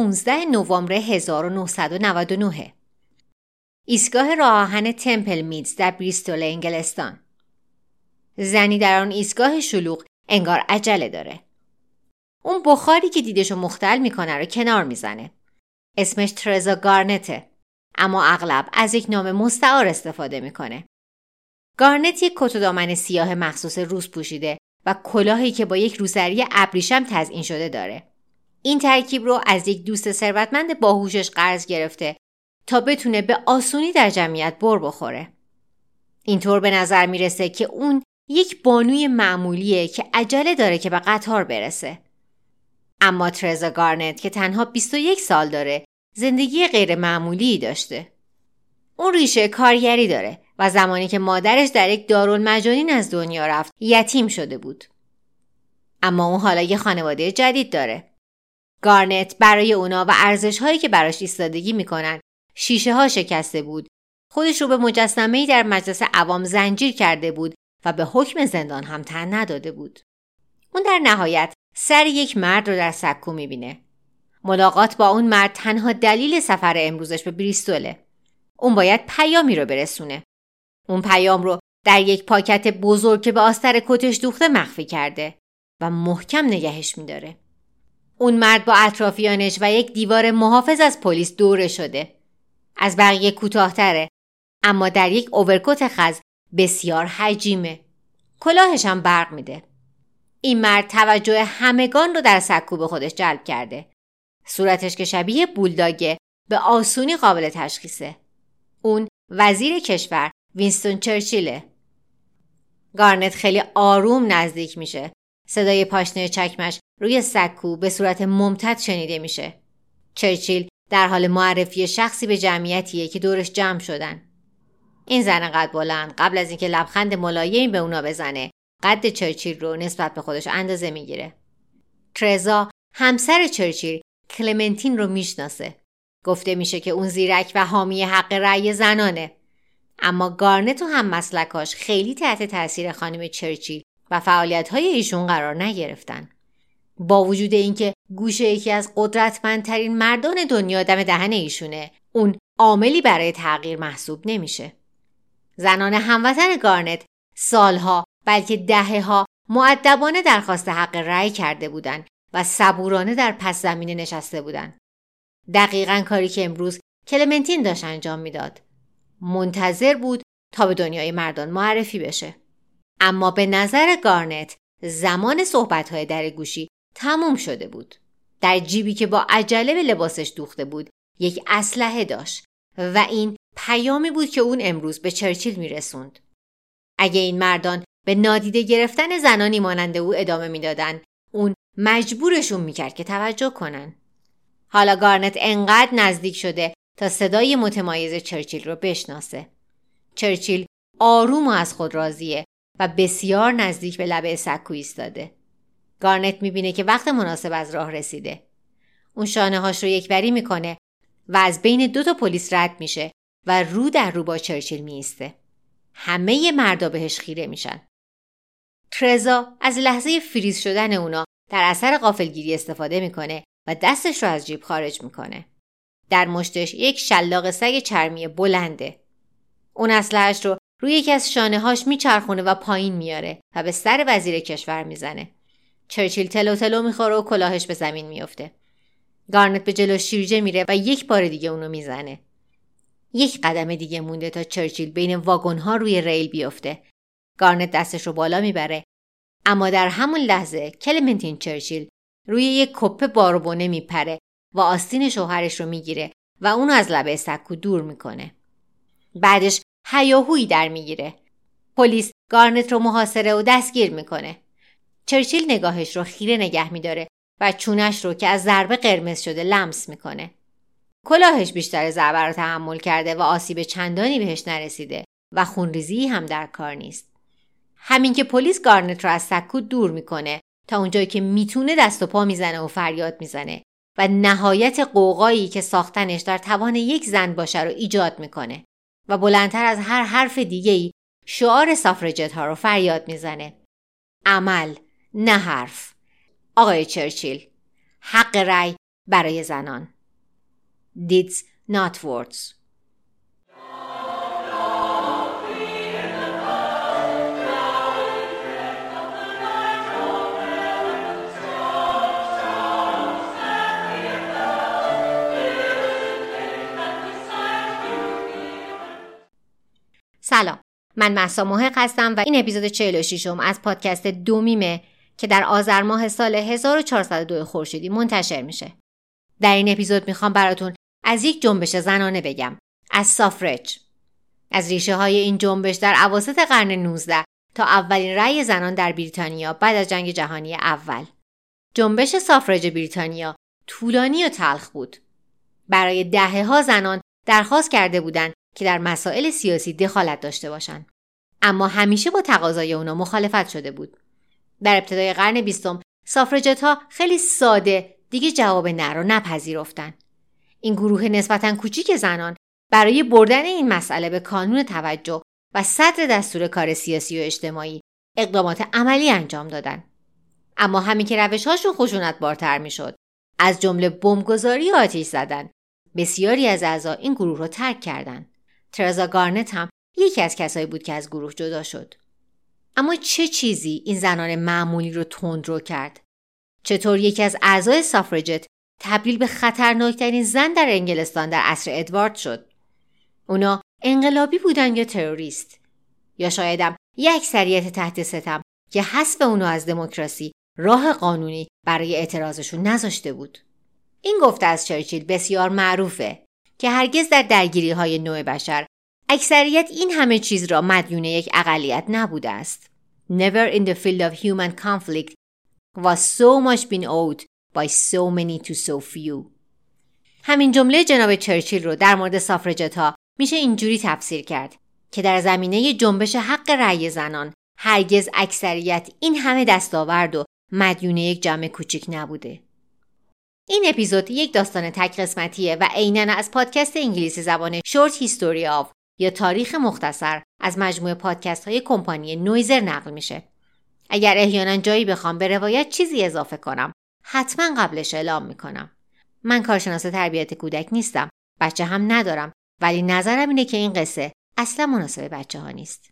15 نوامبر 1999 ایستگاه راه آهن تمپل میدز در بریستول انگلستان. زنی در آن ایستگاه شلوغ انگار عجله داره. اون بخاری که دیدشو مختل می‌کنه رو کنار می‌زنه. اسمش ترزا گارنته اما اغلب از یک نام مستعار استفاده می‌کنه. گارنت یک کت دامن سیاه مخصوص روز پوشیده و کلاهی که با یک روسری ابریشم تزئین شده داره. این ترکیب رو از یک دوست ثروتمند باهوشش قرض گرفته تا بتونه به آسونی در جمعیت بر بخوره. اینطور به نظر می‌رسه که اون یک بانوی معمولیه که عجله داره که به قطار برسه. اما ترزا گارنت که تنها 21 سال داره زندگی غیر معمولی داشته. اون ریشه کارگری داره و زمانی که مادرش در یک دارالمجانین از دنیا رفت یتیم شده بود. اما اون حالا یه خانواده جدید داره. گارنت برای اونا و ارزش هایی که براش ایستادگی می‌کنن. شیشه ها شکسته بود. خودش رو به مجسمه در مجلس عوام زنجیر کرده بود و به حکم زندان هم تن نداده بود. اون در نهایت سر یک مرد رو در سکو می‌بینه. ملاقات با اون مرد تنها دلیل سفر امروزش به بریستوله. اون باید پیامی رو برسونه. اون پیام رو در یک پاکت بزرگ که به آستر کتش دوخته مخفی کرده و محکم نگهش میداره. اون مرد با اطرافیانش و یک دیوار محافظ از پلیس دوره شده. از بقیه کوتاهتره اما در یک اوورکوت خز بسیار حجیمه. کلاهش هم برق میده. این مرد توجه همگان رو در سکو به خودش جلب کرده. صورتش که شبیه بولداگه به آسونی قابل تشخیصه. اون وزیر کشور وینستون چرچیله. گارنت خیلی آروم نزدیک میشه. صدای پاشنه چکمش روی سکو به صورت ممتد شنیده میشه. چرچیل در حال معرفی شخصی به جمعیتیه که دورش جمع شدن. این زن قد بلند قبل از اینکه لبخند ملایم به اونا بزنه قد چرچیل رو نسبت به خودش اندازه می‌گیره. ترزا همسر چرچیل کلمنتین رو می‌شناسه. گفته میشه که اون زیرک و حامی حق رأی زنانه. اما گارنت و هم مسلکاش خیلی تحت تاثیر خانم چرچیل و فعالیت های ایشون قرار نگرفتن با وجود اینکه گوشه یکی از قدرتمندترین مردان دنیا دم دهن ایشونه اون عاملی برای تغییر محسوب نمیشه زنان هموطن گارنت سالها بلکه دهه ها معدبانه درخواست حق رأی کرده بودند و صبورانه در پس زمینه نشسته بودند. دقیقا کاری که امروز کلمنتین داشت انجام می‌داد. منتظر بود تا به دنیای مردان معرفی بشه. اما به نظر گارنت زمان صحبتهای در گوشی تموم شده بود. در جیبی که با عجله به لباسش دوخته بود یک اسلحه داشت و این پیامی بود که اون امروز به چرچیل میرسوند. اگه این مردان به نادیده گرفتن زنانی مانند او ادامه می‌دادند اون مجبورشون می‌کرد که توجه کنن حالا گارنت انقدر نزدیک شده تا صدای متمایز چرچیل رو بشناسه چرچیل آروم و از خود راضیه و بسیار نزدیک به لبه سکو ایستاده گارنت می‌بینه که وقت مناسب از راه رسیده اون شانه هاش رو یکوری می‌کنه و از بین دو تا پلیس رد میشه و رو در رو با چرچیل میسته همه مردا بهش خیره میشن ترزا از لحظه فریز شدن اونا در اثر قافلگیری استفاده می‌کنه و دستش رو از جیب خارج می‌کنه. در مشتش یک شلاق سگ چرمی بلنده. اون اسلحهش رو روی یکی از شانه هاش میچرخونه و پایین میاره و به سر وزیر کشور می‌زنه. چرچیل تلو تلو می‌خوره و کلاهش به زمین میفته. گارنت به جلو شیرجه میره و یک بار دیگه اونو می‌زنه. یک قدم دیگه مونده تا چرچیل بین واگن ها روی ریل بیفته. گارنت دستش رو بالا می‌بره اما در همون لحظه کلمنتین چرچیل روی یک کپه باربونه میپره و آستین شوهرش رو می‌گیره و اونو از لبه سکو دور می‌کنه. بعدش هیاهویی در می‌گیره. پلیس گارنت رو محاصره و دستگیر می‌کنه. چرچیل نگاهش رو خیره نگه میداره و چونش رو که از ضربه قرمز شده لمس می‌کنه. کلاهش بیشتر ضربه رو تحمل کرده و آسیب چندانی بهش نرسیده و خونریزی هم در کار نیست. همین که پلیس گارنت رو از سکو دور می‌کنه تا اونجایی که می‌تونه دست و پا می‌زنه و فریاد می‌زنه و نهایت قوقایی که ساختنش در توان یک زن باشه رو ایجاد می‌کنه و بلندتر از هر حرف دیگه ای شعار سافرجت ها رو فریاد می‌زنه عمل نه حرف آقای چرچیل حق رأی برای زنان. Deeds not words. سلام. من محسا محق هستم و این اپیزود 46 م از پادکست دومیمه که در آذر ماه سال 1402 خورشیدی منتشر میشه. در این اپیزود می‌خوام براتون از یک جنبش زنانه بگم از سافرج. از ریشه های این جنبش در عواسط قرن 19 تا اولین رأی زنان در بریتانیا بعد از جنگ جهانی اول. جنبش سافرج بریتانیا طولانی و تلخ بود. برای دهه ها زنان درخواست کرده بودند که در مسائل سیاسی دخالت داشته باشند اما همیشه با تقاضای اونا مخالفت شده بود. در ابتدای قرن بیستم سافرجت ها خیلی ساده دیگه جواب نه را نپذیرفتن. این گروه نسبتا کوچیک زنان برای بردن این مسئله به کانون توجه و صدر دستور کار سیاسی و اجتماعی اقدامات عملی انجام دادن. اما همین که روشهاشون خشونت بارتر می‌شد از جمله بمبگذاری آتیش زدن بسیاری از اعضا این گروه را ترک کردند ترزا گارنت هم یکی از کسایی بود که از گروه جدا شد. اما چه چیزی این زنان معمولی رو تندرو کرد؟ چطور یکی از اعضای سافرجت تبدیل به خطرناکترین زن در انگلستان در عصر ادوارد شد؟ اونا انقلابی بودن یا تروریست؟ یا شایدم یک اکثریت تحت ستم که حذف اونا از دموکراسی راه قانونی برای اعتراضشون نذاشته بود. این گفته از چرچیل بسیار معروفه که هرگز در درگیری های نوع بشر اکثریت این همه چیز را مدیون یک اقلیت نبوده است. Never in the field of human conflict was so much been owed by so many to so few. همین جمله جناب چرچیل رو در مورد سافرجت ها میشه اینجوری تفسیر کرد که در زمینه جنبش حق رأی زنان هرگز اکثریت این همه دستاورد و مدیون یک جمع کوچیک نبوده. این اپیزود یک داستان تک قسمتیه و عینا از پادکست انگلیسی زبان Short History Of یا تاریخ مختصر از مجموعه پادکست های کمپانی Noiser نقل میشه. اگر احیانا جایی بخوام به روایت چیزی اضافه کنم حتما قبلش اعلام می‌کنم. من کارشناس تربیت کودک نیستم. بچه هم ندارم ولی نظرم اینه که این قصه اصلا مناسب بچه ها نیست.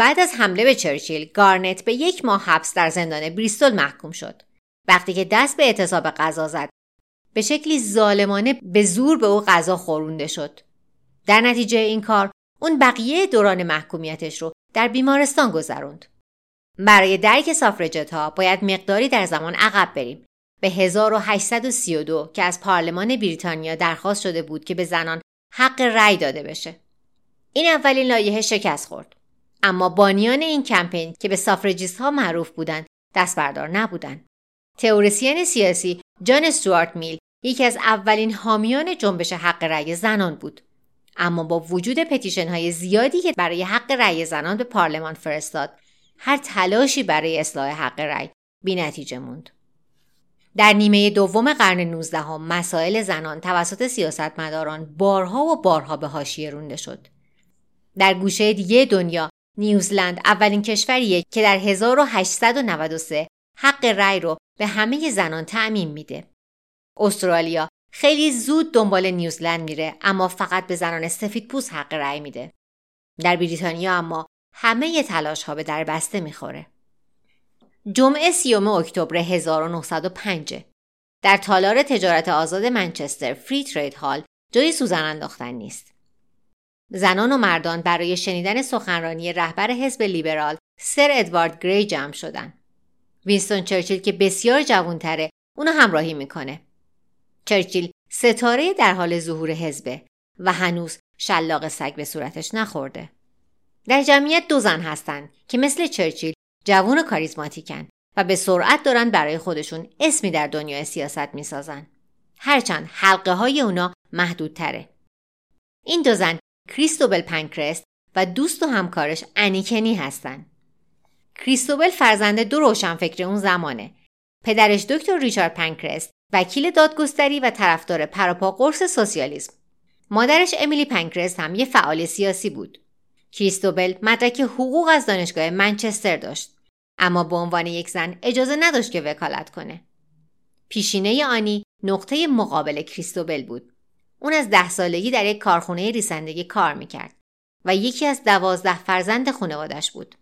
بعد از حمله به چرچیل گارنت به یک ماه حبس در زندان بریستول محکوم شد. وقتی که دست به اعتصاب غذا زد به شکلی ظالمانه به زور به او غذا خورونده شد. در نتیجه این کار اون بقیه دوران محکومیتش رو در بیمارستان گذروند. برای درک سافرجت ها باید مقداری در زمان عقب بریم. به 1832 که از پارلمان بریتانیا درخواست شده بود که به زنان حق رأی داده بشه. این اولین لایحه شکست خورد. اما بانیان این کمپین که به سافرجیست ها معروف بودند دست بردار نبودند. تئوریسین سیاسی جان استوارت میل یکی از اولین حامیان جنبش حق رأی زنان بود. اما با وجود پتیشن های زیادی که برای حق رأی زنان به پارلمان فرستاد، هر تلاشی برای اصلاح حق رأی نتیجه موند. در نیمه دوم قرن 19 هم مسائل زنان توسط سیاستمداران بارها و بارها به حاشیه رونده شد. در گوشه دیگه دنیا نیوزلند اولین کشوریه که در 1893 حق رأی رو به همه زنان تعمین میده. استرالیا خیلی زود دنبال نیوزلند میره اما فقط به زنان سفید پوست حق رأی میده. در بریتانیا اما همه تلاش ها به در بسته می‌خوره. جمعه سیوم اکتبر 1905 در تالار تجارت آزاد منچستر فری ترید هال جای سوزن انداختن نیست. زنان و مردان برای شنیدن سخنرانی رهبر حزب لیبرال سر ادوارد گری جمع شدن. وینستون چرچیل که بسیار جوانتره اونو همراهی می‌کنه. چرچیل ستاره در حال ظهور حزبه و هنوز شلاق سگ به صورتش نخورده. در جمعیت دو زن هستن که مثل چرچیل جوان و کاریزماتیکن و به سرعت دارن برای خودشون اسمی در دنیای سیاست می‌سازن. هرچند حلقه های اونا محدودتره. این دو زن کریستوبل پنکرست و دوست و همکارش انیکنی هستن. کریستوبل فرزند دو روشنفکر اون زمانه. پدرش دکتر ریچارد پنکرست وکیل دادگستری و طرفدار پراپا قرص سوسیالیسم. مادرش امیلی پنکرست هم یه فعال سیاسی بود. کریستوبل مدرک حقوق از دانشگاه منچستر داشت. اما به عنوان یک زن اجازه نداشت که وکالت کنه. پیشینه آنی نقطه مقابل کریستوبل بود. اون از ده سالگی در یک کارخونه ریسندگی کار می‌کرد و یکی از دوازده فرزند خانوادش بود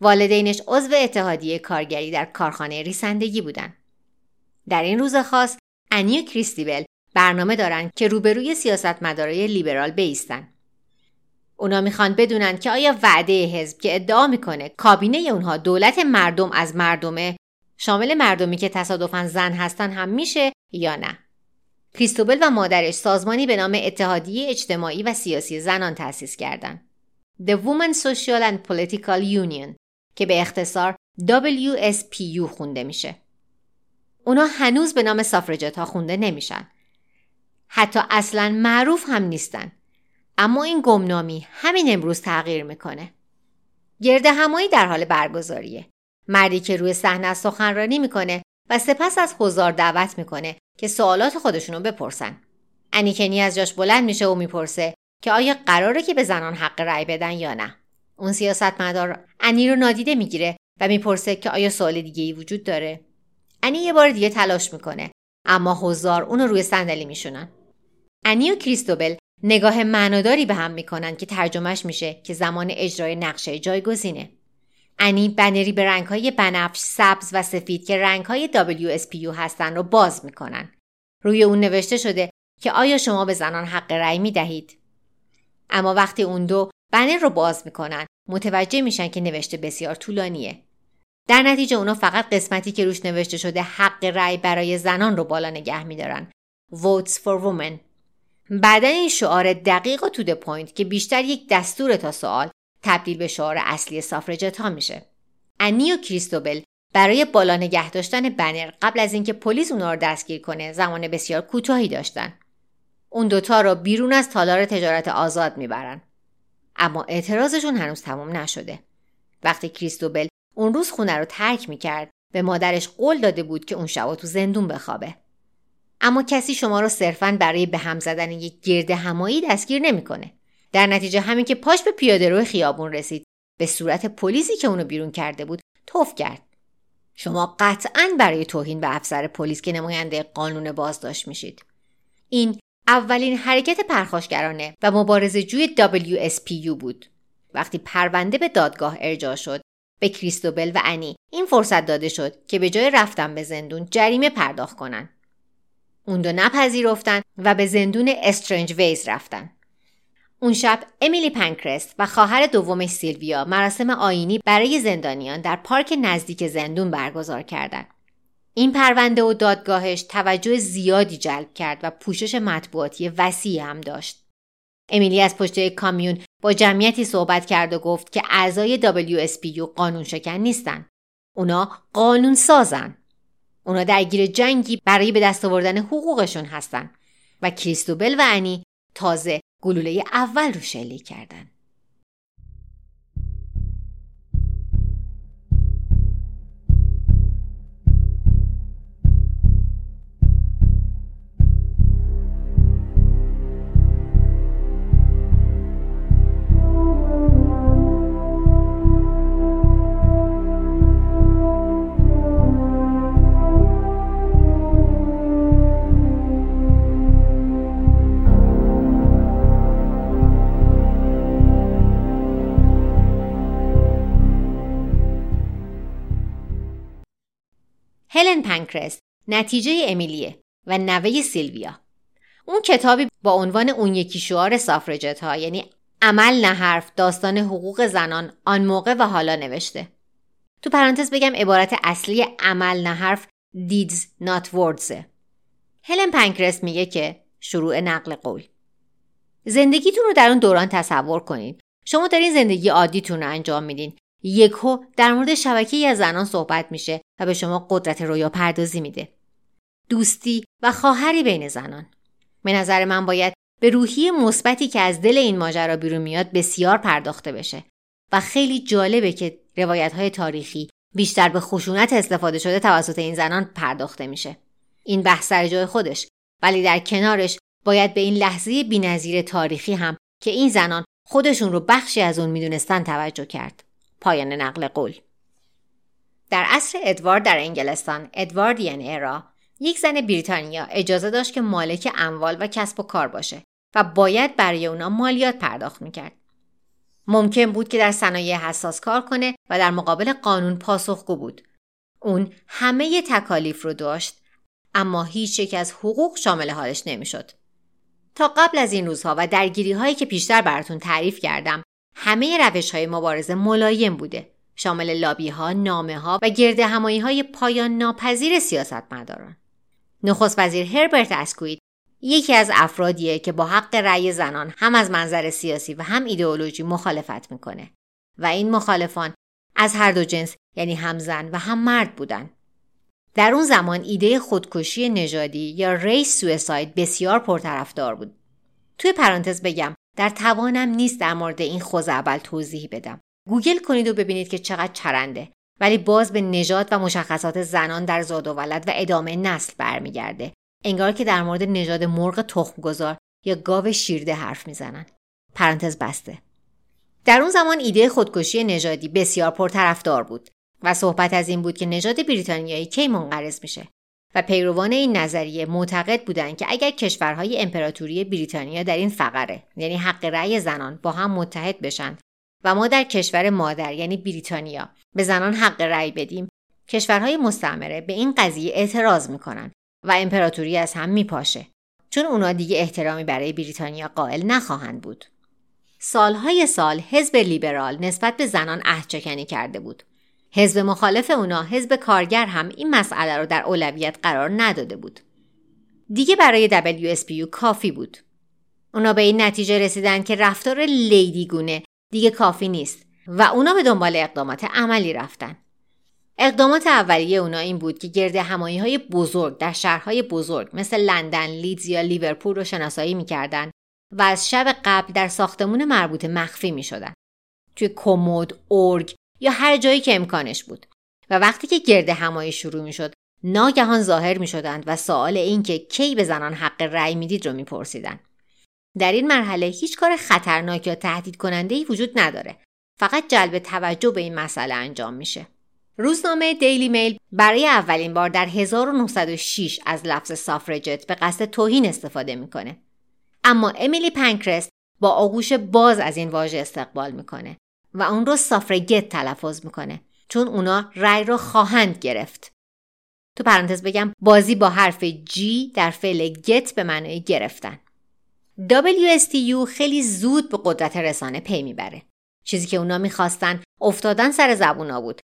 والدینش عضو اتحادیه کارگری در کارخانه ریسندگی بودند در این روز خاص انی و کریستیبل برنامه دارن که روبروی سیاستمدارای لیبرال بیستن. اونا می‌خوان بدونن که آیا وعده حزب که ادعا می‌کنه کابینه اونها دولت مردم از مردمه شامل مردمی که تصادفا زن هستن هم میشه یا نه. کریستوبل و مادرش سازمانی به نام اتحادیه اجتماعی و سیاسی زنان تأسیس کردند. The Women Social and Political Union که به اختصار WSPU خونده میشه. اونا هنوز به نام سافرجت ها خونده نمیشن. حتی اصلا معروف هم نیستن. اما این گمنامی همین امروز تغییر می‌کنه. گرد همایی در حال برگزاریه. مردی که روی صحنه سخنرانی می‌کنه و سپس از حضار دعوت می‌کنه که سوالات خودشونو بپرسن. انیکنی از جاش بلند میشه و می‌پرسه که آیا قراره که به زنان حق رأی بدن یا نه. اون سیاستمدار انی رو نادیده می‌گیره و می‌پرسه که آیا سوال دیگه ای وجود داره. انی یه بار دیگه تلاش می‌کنه اما حضار اونو روی صندلی میشونن. انی و کریستوبل نگاه معناداری به هم می‌کنن که ترجمهش میشه که زمان اجرای نقشه جایگزینه. انی بنری به رنگهای بنفش، سبز و سفید که رنگهای WSPU هستن رو باز می‌کنن. روی اون نوشته شده که آیا شما به زنان حق رأی می‌دهید؟ اما وقتی اون دو بنر رو باز می‌کنن متوجه میشن که نوشته بسیار طولانیه. در نتیجه اونا فقط قسمتی که روش نوشته شده حق رأی برای زنان رو بالا نگه میدارن. Votes for Women. بعدا این شعار دقیق و to point که بیشتر یک دستور تا سوال تبدیل به شعار اصلی suffragette ها میشه. انی و کریستابل برای بالا نگه داشتن بنر قبل از اینکه پلیس اونا رو دستگیر کنه زمان بسیار کوتاهی داشتن. اون دوتا رو بیرون از تالار تجارت آزاد می‌برن. اما اعتراضشون هنوز تمام نشده. وقتی کریستوبل اون روز خونه رو ترک می‌کرد به مادرش قول داده بود که اون شب تو زندون بخوابه. اما کسی شما رو صرفا برای به هم زدن یک گرد همایی دستگیر نمی‌کنه. در نتیجه همین که پاش به پیاده روی خیابون رسید به صورت پلیسی که اونو بیرون کرده بود توف کرد. شما قطعا برای توهین به افسر پلیس که نماینده قانون بازداشت میشید. این اولین حرکت پرخاشگرانه و مبارزه جوی WSPU بود. وقتی پرونده به دادگاه ارجاع شد به کریستوبل و انی این فرصت داده شد که به جای رفتن به زندون جریمه پرداخت کنن. اون دو نپذیرفتن و به زندون استرنج ویز رفتن. اون شب امیلی پنکرست و خواهر دومش سیلویا مراسم آینی برای زندانیان در پارک نزدیک زندون برگزار کردند. این پرونده و دادگاهش توجه زیادی جلب کرد و پوشش مطبوعاتی وسیعی هم داشت. امیلی از پشت کامیون با جمعیتی صحبت کرد و گفت که اعضای WSPU قانون شکن نیستن. اونا قانون سازن. اونا درگیر جنگی برای به دست آوردن حقوقشون هستن و کریستوبل و انی تازه گلوله اول رو شلیک کردن. پنکرست نتیجه امیلیه و نوه سیلویا. اون کتابی با عنوان اون یکی شعار سافرجت ها یعنی عمل نه حرف داستان حقوق زنان آن موقع و حالا نوشته. تو پرانتز بگم عبارت اصلی عمل نه حرف deeds not words. هلن پنکرست میگه که شروع نقل قول. زندگیتون رو در اون دوران تصور کنید شما دارین زندگی عادیتون رو انجام میدین. یکو در مورد شبکه از زنان صحبت میشه و به شما قدرت رویا پردازی میده. دوستی و خواهری بین زنان. به نظر من باید به روحی مثبتی که از دل این ماجرا بیرون میاد بسیار پرداخته بشه و خیلی جالبه که روایت های تاریخی بیشتر به خشونت استفاده شده توسط این زنان پرداخته میشه این بحث سر جای خودش ولی در کنارش باید به این لحظه بینظیر تاریخی هم که این زنان خودشون رو بخشی از اون می‌دونستن توجه کرد پایان نقل قول در عصر ادوارد در انگلستان ادوارد یعنی ارا یک زن بریتانیا اجازه داشت که مالک اموال و کسب و کار باشه و باید برای اونا مالیات پرداخت می‌کرد. ممکن بود که در صنایع حساس کار کنه و در مقابل قانون پاسخگو بود. اون همه تکالیف رو داشت اما هیچ یک از حقوق شامل حالش نمی‌شد. تا قبل از این روزها و درگیری هایی که پیشتر براتون تعریف کردم همه روش های مبارزه ملایم بوده شامل لابی ها، نامه ها و گرد همایی های پایان ناپذیر سیاستمداران. نخست وزیر هربرت اسکوید یکی از افرادیه که با حق رأی زنان هم از منظر سیاسی و هم ایدئولوژی مخالفت می‌کنه و این مخالفان از هر دو جنس یعنی هم زن و هم مرد بودن. در اون زمان ایده خودکشی نژادی یا race suicide بسیار پرطرفدار بود. توی پرانتز بگم در توانم نیست در مورد این خزعبل توضیحی بدم. گوگل کنید و ببینید که چقدر چرنده. ولی باز به نژاد و مشخصات زنان در زاد و ولد و ادامه نسل برمیگرده. انگار که در مورد نژاد مرغ تخمگذار یا گاو شیرده حرف می‌زنن. پرانتز بسته. در اون زمان ایده خودکشی نژادی بسیار پرطرفدار بود و صحبت از این بود که نژاد بریتانیایی کی منقرض میشه. و پیروان این نظریه معتقد بودند که اگر کشورهای امپراتوری بریتانیا در این فقره یعنی حق رأی زنان با هم متحد بشن و ما در کشور مادر یعنی بریتانیا به زنان حق رأی بدیم کشورهای مستعمره به این قضیه اعتراض می‌کنن و امپراتوری از هم میپاشه. چون اونا دیگه احترامی برای بریتانیا قائل نخواهند بود. سالهای سال حزب لیبرال نسبت به زنان عهدچکنی کرده بود. حزب مخالف اونا حزب کارگر هم این مسئله رو در اولویت قرار نداده بود دیگه برای WSPU کافی بود اونا به این نتیجه رسیدن که رفتار لیدیگونه دیگه کافی نیست و اونا به دنبال اقدامات عملی رفتن. اقدامات اولیه اونا این بود که گرد همایی های بزرگ در شهرهای بزرگ مثل لندن، لیدز یا لیورپول رو شناسایی می‌کردن و از شب قبل در ساختمون مربوطه مخفی می شدن. توی کمد، ارگ یا هر جایی که امکانش بود. و وقتی که گرد همایی شروع می شد ناگهان ظاهر می شدند و سوال این که کی به زنان حق رأی می‌دید رو میپرسیدند. در این مرحله هیچ کار خطرناک یا تهدید کننده ای وجود نداره. فقط جلب توجه به این مسئله انجام میشه. روزنامه دیلی میل برای اولین بار در 1906 از لفظ سافرجت به قصد توهین استفاده می‌کنه. اما امیلی پنکرست با آغوش باز از این واژه استقبال می‌کنه و اون رو سافرگت تلفظ می‌کنه چون اونا رأی رو خواهند گرفت. تو پرانتز بگم بازی با حرف G در فعل گت به معنای گرفتن. WSTU خیلی زود به قدرت رسانه پی می‌بره. چیزی که اونا می‌خواستن افتادن سر زبونا بود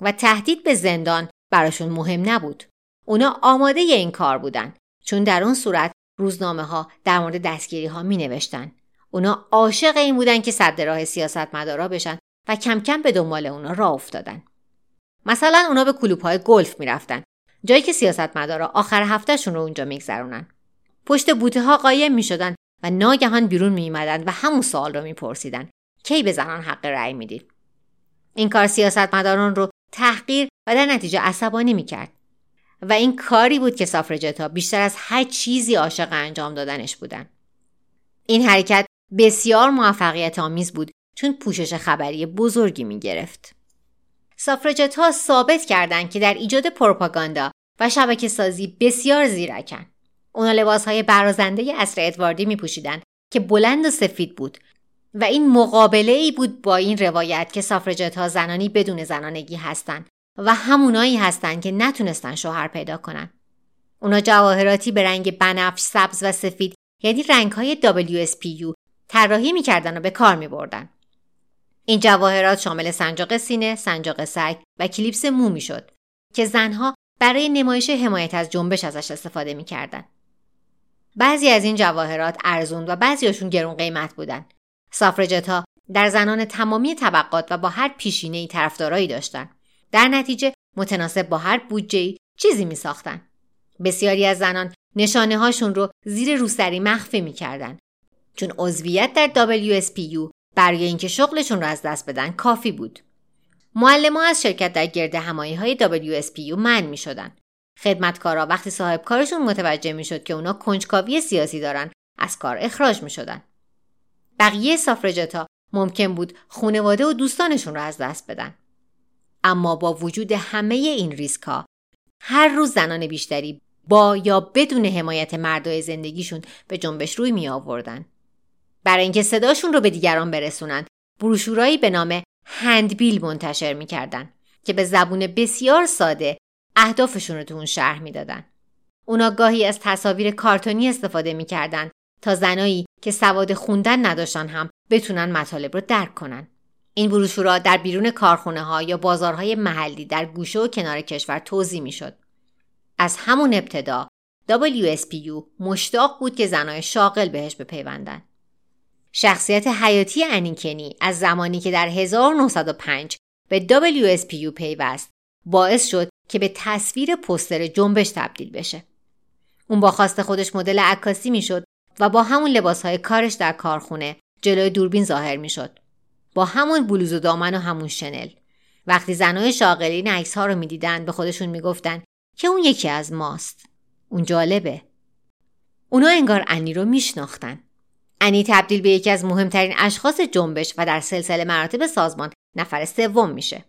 و تهدید به زندان براشون مهم نبود. اونا آماده ی این کار بودن چون در اون صورت روزنامه ها در مورد دستگیری ها می نوشتن. اونا عاشق این بودن که صد راه سیاست مدارا بشن و کم کم به دنبال اونا راه افتادن. مثلا اونا به کلوب های گلف می‌رفتن جایی که سیاستمدارا آخر هفتهشون رو اونجا میگذرونن. پشت بوته ها قایم می شدن و ناگهان بیرون میمدند و همون سوال رو میپرسیدند کی به زنان حق رأی می‌دید این کار سیاستمداران رو تحقیر و در نتیجه عصبانی می‌کرد و این کاری بود که سافرجت ها بیشتر از هر چیزی عاشق انجام دادنش بودن این حرکت بسیار موفقیت آمیز بود چون پوشش خبری بزرگی می گرفت. سافرجت ها ثابت کردند که در ایجاد پروپاگاندا و شبکه سازی بسیار زیرکن. اونا لباس های برازنده اصر ادواردی می پوشیدن که بلند و سفید بود و این مقابله ای بود با این روایت که سافرجت ها زنانی بدون زنانگی هستند و همونایی هستند که نتونستن شوهر پیدا کنن. اونا جواهراتی به رنگ بنفش، سبز و سفید یعنی رنگ های WSPU طراحی می‌کردن و به کار می بردن. این جواهرات شامل سنجاق سینه، سنجاق سگ و کلیپس مو می‌شد که زنها برای نمایش حمایت از جنبش ازش استفاده می‌کردند. بعضی از این جواهرات ارزون و بعضیاشون گرون قیمت بودن. سافرجت ها در زنان تمامی طبقات و با هر پیشینه ای طرفدارایی داشتن. در نتیجه متناسب با هر بودجه چیزی می ساختن. بسیاری از زنان نشانه هاشون رو زیر روسری مخفی می‌کردن چون عضویت در WSPU برای اینکه شغلشون رو از دست بدن کافی بود. معلم از شرکت در گرد همایی های WSPU من می شدن. خدمتکارا وقتی صاحب کارشون متوجه می شد که اونا کنجکاوی سیاسی دارن از کار اخراج می شدن. بقیه سافرجتا ممکن بود خونواده و دوستانشون رو از دست بدن. اما با وجود همه این ریسک ها هر روز زنان بیشتری با یا بدون حمایت مردای زندگیشون به جنبش روی می آوردن. برای اینکه صداشون رو به دیگران برسونن بروشورایی به نام هندبیل منتشر می‌کردن که به زبون بسیار ساده اهدافشون رو تو اون شرح می‌دادن. اونا گاهی از تصاویر کارتونی استفاده می‌کردن تا زنایی که سواد خوندن نداشتن هم بتونن مطالب رو درک کنن. این بروشورا در بیرون کارخونه ها یا بازارهای محلی در گوشه و کنار کشور توضیح می‌شد. از همون ابتدا WSPU مشتاق بود که زنای شاغل بهش بپیوندن. شخصیت حیاتی انیکنی از زمانی که در 1905 به WSPU پیوست باعث شد که به تصویر پستر جنبش تبدیل بشه. اون با خواست خودش مدل عکاسی می‌شد و با همون لباسهای کارش در کارخونه جلوی دوربین ظاهر می‌شد. با همون بلوز و دامن و همون شنل. وقتی زنای شاغلین عکس ها رو می‌دیدن به خودشون می‌گفتن که اون یکی از ماست. اون جالبه. اونا انگار انی رو میشناختن. انی تبدیل به یکی از مهمترین اشخاص جنبش و در سلسله مراتب سازمان نفر سوم میشه.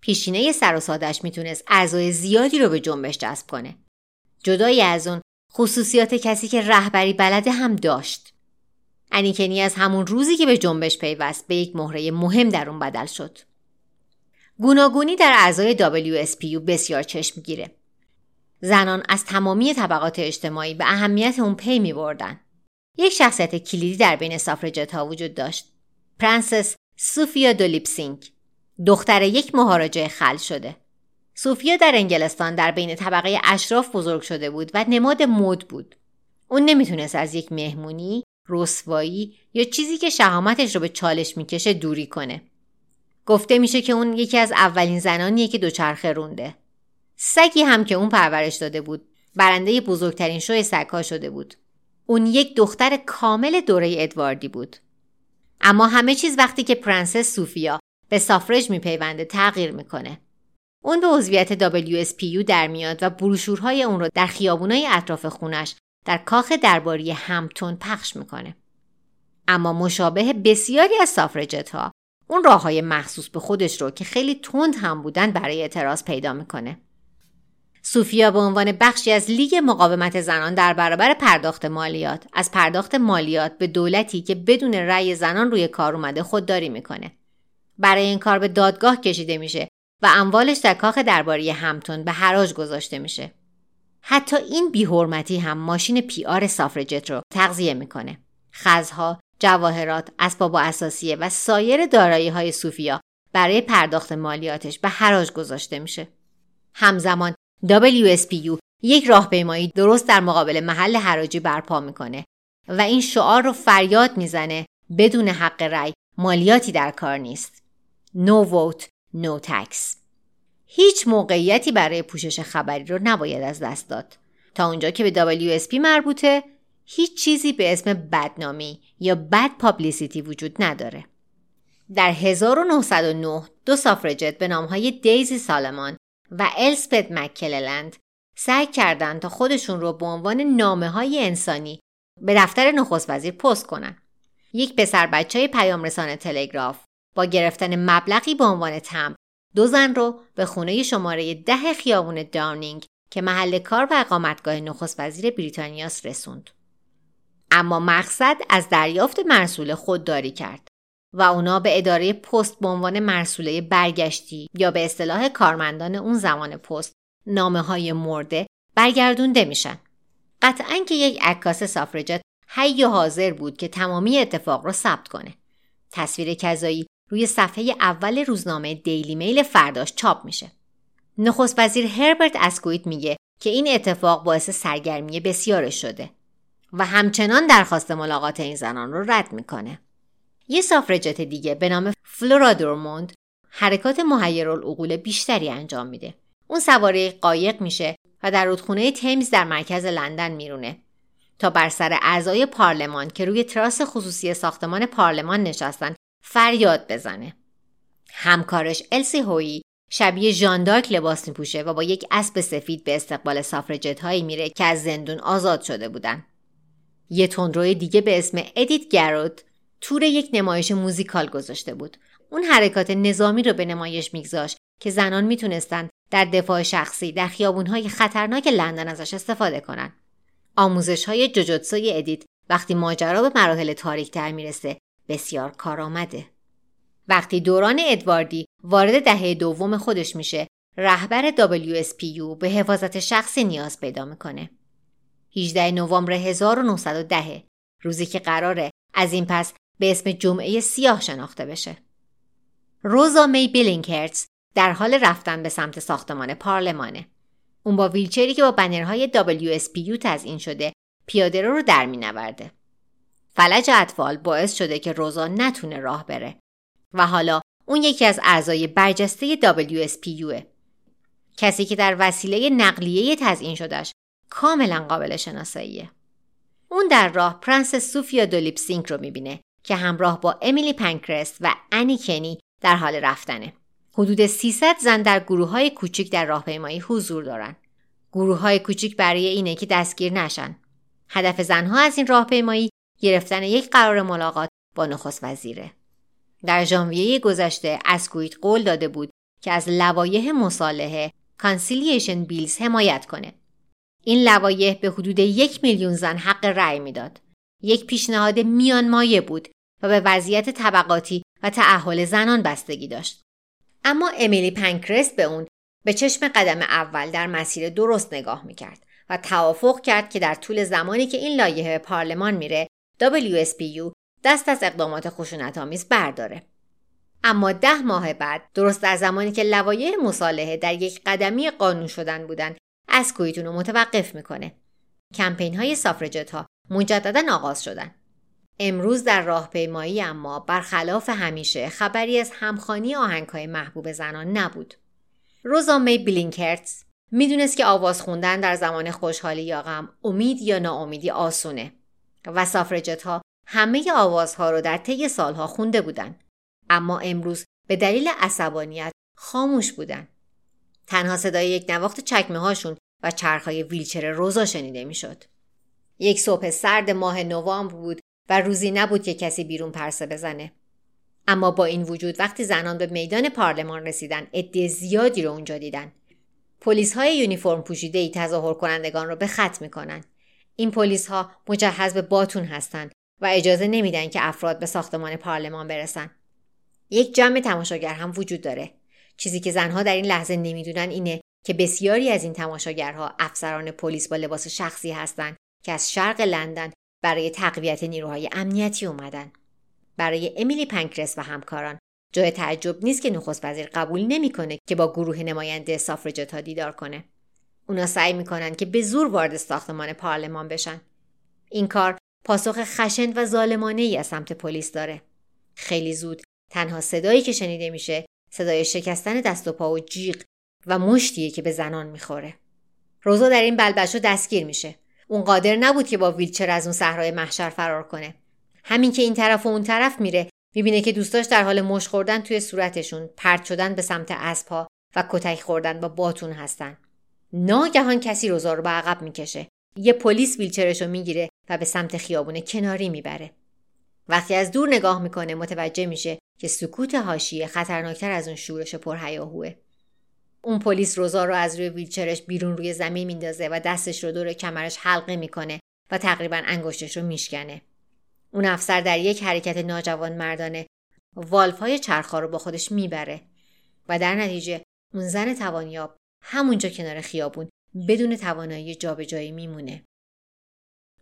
پیشینه سر و سادش می‌تونست اعضای زیادی رو به جنبش جذب کنه. جدای از اون خصوصیات کسی که رهبری بلده هم داشت. انیکنی از همون روزی که به جنبش پیوست به یک مهره مهم در اون بدل شد. گوناگونی در اعضای WSPU بسیار چشم می‌گیره. زنان از تمامی طبقات اجتماعی به اهمیت اون پی می بردن. یک شخصیت کلیدی در بین سافرجت ها وجود داشت. پرنسس سوفیا دولیپ سینگ دختر یک مهاراجه خلع شده. سوفیا در انگلستان در بین طبقه اشراف بزرگ شده بود و نماد مد بود. اون نمی‌تونست از یک مهمونی، رسوایی یا چیزی که شهامتش رو به چالش می‌کشه دوری کنه. گفته میشه که اون یکی از اولین زنانیه که دوچرخه رونده. سگی هم که اون پرورش داده بود برنده بزرگترین شوی سگها شده بود. اون یک دختر کامل دوره ادواردی بود. اما همه چیز وقتی که پرنسس سوفیا به سافرج میپیونده تغییر می‌کنه. اون به عضویت WSPU در میاد و بروشورهای اون رو در خیابونای اطراف خونش در کاخ درباری همتون پخش می‌کنه. اما مشابه بسیاری از سافرجت ها اون راه های مخصوص به خودش رو که خیلی تند هم بودن برای اعتراض پیدا می‌کنه. سوفیا به عنوان بخشی از لیگ مقاومت زنان در برابر پرداخت مالیات از پرداخت مالیات به دولتی که بدون رأی زنان روی کار اومده خودداری می‌کنه. برای این کار به دادگاه کشیده میشه و اموالش در کاخ درباری همتون به حراج گذاشته میشه. حتی این بیحرمتی هم ماشین پی آر سافرجت رو تغذیه می‌کنه. خزها، جواهرات، اسباب و اساسیه و سایر دارایی های سوفیا برای پرداخت مالیاتش به حراج گذاشته میشه. همزمان WSPU یک راهپیمایی درست در مقابل محل حراجی برپا می‌کنه و این شعار رو فریاد می‌زنه بدون حق رأی مالیاتی در کار نیست. No vote, no tax. هیچ موقعیتی برای پوشش خبری رو نباید از دست داد. تا اونجا که به WSP مربوطه هیچ چیزی به اسم بدنامی یا بد پابلیسیتی وجود نداره. در 1909 دو سافرجت به نامهای دیزی سالمان و السپت مکللند سعی کردند تا خودشون رو به عنوان نامه های انسانی به دفتر نخست وزیر پست کنن. یک پسر بچه های پیام رسان تلگراف با گرفتن مبلغی به عنوان تم دو زن رو به خونه شماره ده خیابون داونینگ که محل کار و اقامتگاه نخست وزیر بریتانیاس رسوند. اما مقصد از دریافت مرسول خودداری کرد و اونا به اداره پست به عنوان مرسوله برگشتی یا به اصطلاح کارمندان اون زمان پست نامه های مرده برگردونده میشن. قطعا که یک عکاس سافرجت حی حاضر بود که تمامی اتفاق رو ثبت کنه. تصویر کذایی روی صفحه اول روزنامه دیلی میل فرداش چاپ میشه. نخست وزیر هربرت اسکویت میگه که این اتفاق باعث سرگرمی بسیار شده و همچنان درخواست ملاقات این زنان رو رد می‌کنه. یه سافرجت دیگه به نام فلورا دورموند حرکات محیرالعقول بیشتری انجام میده. اون سواره قایق میشه و در رودخونه تیمز در مرکز لندن میرونه تا بر سر اعضای پارلمان که روی تراس خصوصی ساختمان پارلمان نشستن فریاد بزنه. همکارش السی هویی شبیه ژاندارک لباس میپوشه و با یک اسب سفید به استقبال سافرجت هایی میره که از زندون آزاد شده بودن. یه تندروی دیگه به اسم ادیت گرود تور یک نمایش موزیکال گذاشته بود. اون حرکات نظامی رو به نمایش میگذاشت که زنان می‌تونستن در دفاع شخصی در خیابونهای خطرناک لندن ازش استفاده کنن. آموزش های جوجوتسوی ادیت وقتی ماجرا به مراحل تاریک تر می‌رسه بسیار کارآمده. وقتی دوران ادواردی وارد دهه دوم خودش میشه رهبر WSPU به حفاظت شخصی نیاز پیدا می‌کنه. 18 نوامبر 1910 روزی که قراره از این پس به اسم جمعه سیاه شناخته بشه. روزا می بیلینکرتز در حال رفتن به سمت ساختمان پارلمانه. اون با ویلچری که با بنرهای WSPU تزئین شده پیاده رو, در مینورده. فلج اطفال باعث شده که روزا نتونه راه بره و حالا اون یکی از اعضای برجسته WSPU کسی که در وسیله نقلیه تزئین شدهش کاملا قابل شناساییه. اون در راه پرنس سوفیا دولیپسینک رو می‌بینه که همراه با امیلی پنکرست و انی کنی در حال رفتنه. حدود 300 زن در گروه های کوچیک در راهپیمایی حضور دارن. گروه های کوچیک برای اینه که دستگیر نشن. هدف زنها از این راهپیمایی گرفتن یک قرار ملاقات با نخست وزیره. در ژانویه گذشته اسکویت قول داده بود که از لوایح مصالحه Conciliation Bills حمایت کنه. این لوایح به حدود یک میلیون زن حق رأی می‌داد. یک پیشنهاد میان مایه بود و به وضعیت طبقاتی و تأهل زنان بستگی داشت. اما امیلی پنکرست به اون به چشم قدم اول در مسیر درست نگاه می‌کرد و توافق کرد که در طول زمانی که این لایحه به پارلمان میره WSPU دست از اقدامات خشونت آمیز برداره. اما ده ماه بعد درست در زمانی که لوایح مصالحه در یک قدمی قانون شدن بودن از کویتون رو متوقف می‌کنه. کمپین های سافرجت ها مجددا آغاز شدن. امروز در راهپیمایی اما برخلاف همیشه خبری از همخانی آهنگ های محبوب زنان نبود. روزا می بلینکرتز می‌دونست که آواز خوندن در زمان خوشحالی یا غم امید یا ناامیدی آسونه و سافرجت ها همه آوازها رو در طی سالها خونده بودن اما امروز به دلیل عصبانیت خاموش بودن تنها صدای یک نواخت چکمه هاشون و چرخهای ویلچر روزا شنیده می‌شد. یک صبح سرد ماه نوامبر بود و روزی نبود که کسی بیرون پرسه بزنه. اما با این وجود وقتی زنان به میدان پارلمان رسیدن عده زیادی رو اونجا دیدن. پلیس های یونیفرم پوشیده ای تظاهر کنندگان رو به خط می‌کنن. این پلیس ها مجهز به باتون هستند و اجازه نمیدن که افراد به ساختمان پارلمان برسن. یک جمع تماشاگر هم وجود داره. چیزی که زنها در این لحظه نمی‌دونن اینه که بسیاری از این تماشاگرها افسران پلیس با لباس شخصی هستند که از شرق لندن برای تقویت نیروهای امنیتی اومدن. برای امیلی پنکرس و همکاران جای تعجب نیست که نخست وزیر قبول نمی‌کنه که با گروه نماینده سافرجت ها دیدار کنه. اونا سعی می‌کنن که به زور وارد ساختمان پارلمان بشن. این کار پاسخ خشن و ظالمانه ای از سمت پلیس داره. خیلی زود تنها صدایی که شنیده میشه صدای شکستن دست و پا و جیغ و مشتیه که به زنان می‌خوره. روزا در این بلبشو دستگیر میشه. اون قادر نبود که با ویلچر از اون صحرای محشر فرار کنه. همین که این طرف و اون طرف میره می‌بینه که دوستاش در حال مش خوردن توی صورتشون پرت شدن به سمت اسبها و کتک خوردن با باتون هستن. ناگهان کسی روزا رو به عقب می‌کشه. یه پلیس ویلچرش می‌گیره و به سمت خیابون کناری می‌بره. وقتی از دور نگاه می‌کنه متوجه میشه که سکوت حاشیه خطرناکتر از اون شورش پرهیاهوه. اون پلیس روزا رو از روی ویلچرش بیرون روی زمین میندازه و دستش رو دور کمرش حلقه می‌کنه و تقریبا انگشتش رو میشکنه. اون افسر در یک حرکت ناجوان مردانه والف های چرخها رو با خودش می‌بره و در نتیجه اون زن توانیاب همونجا کنار خیابون بدون توانایی جابجایی میمونه.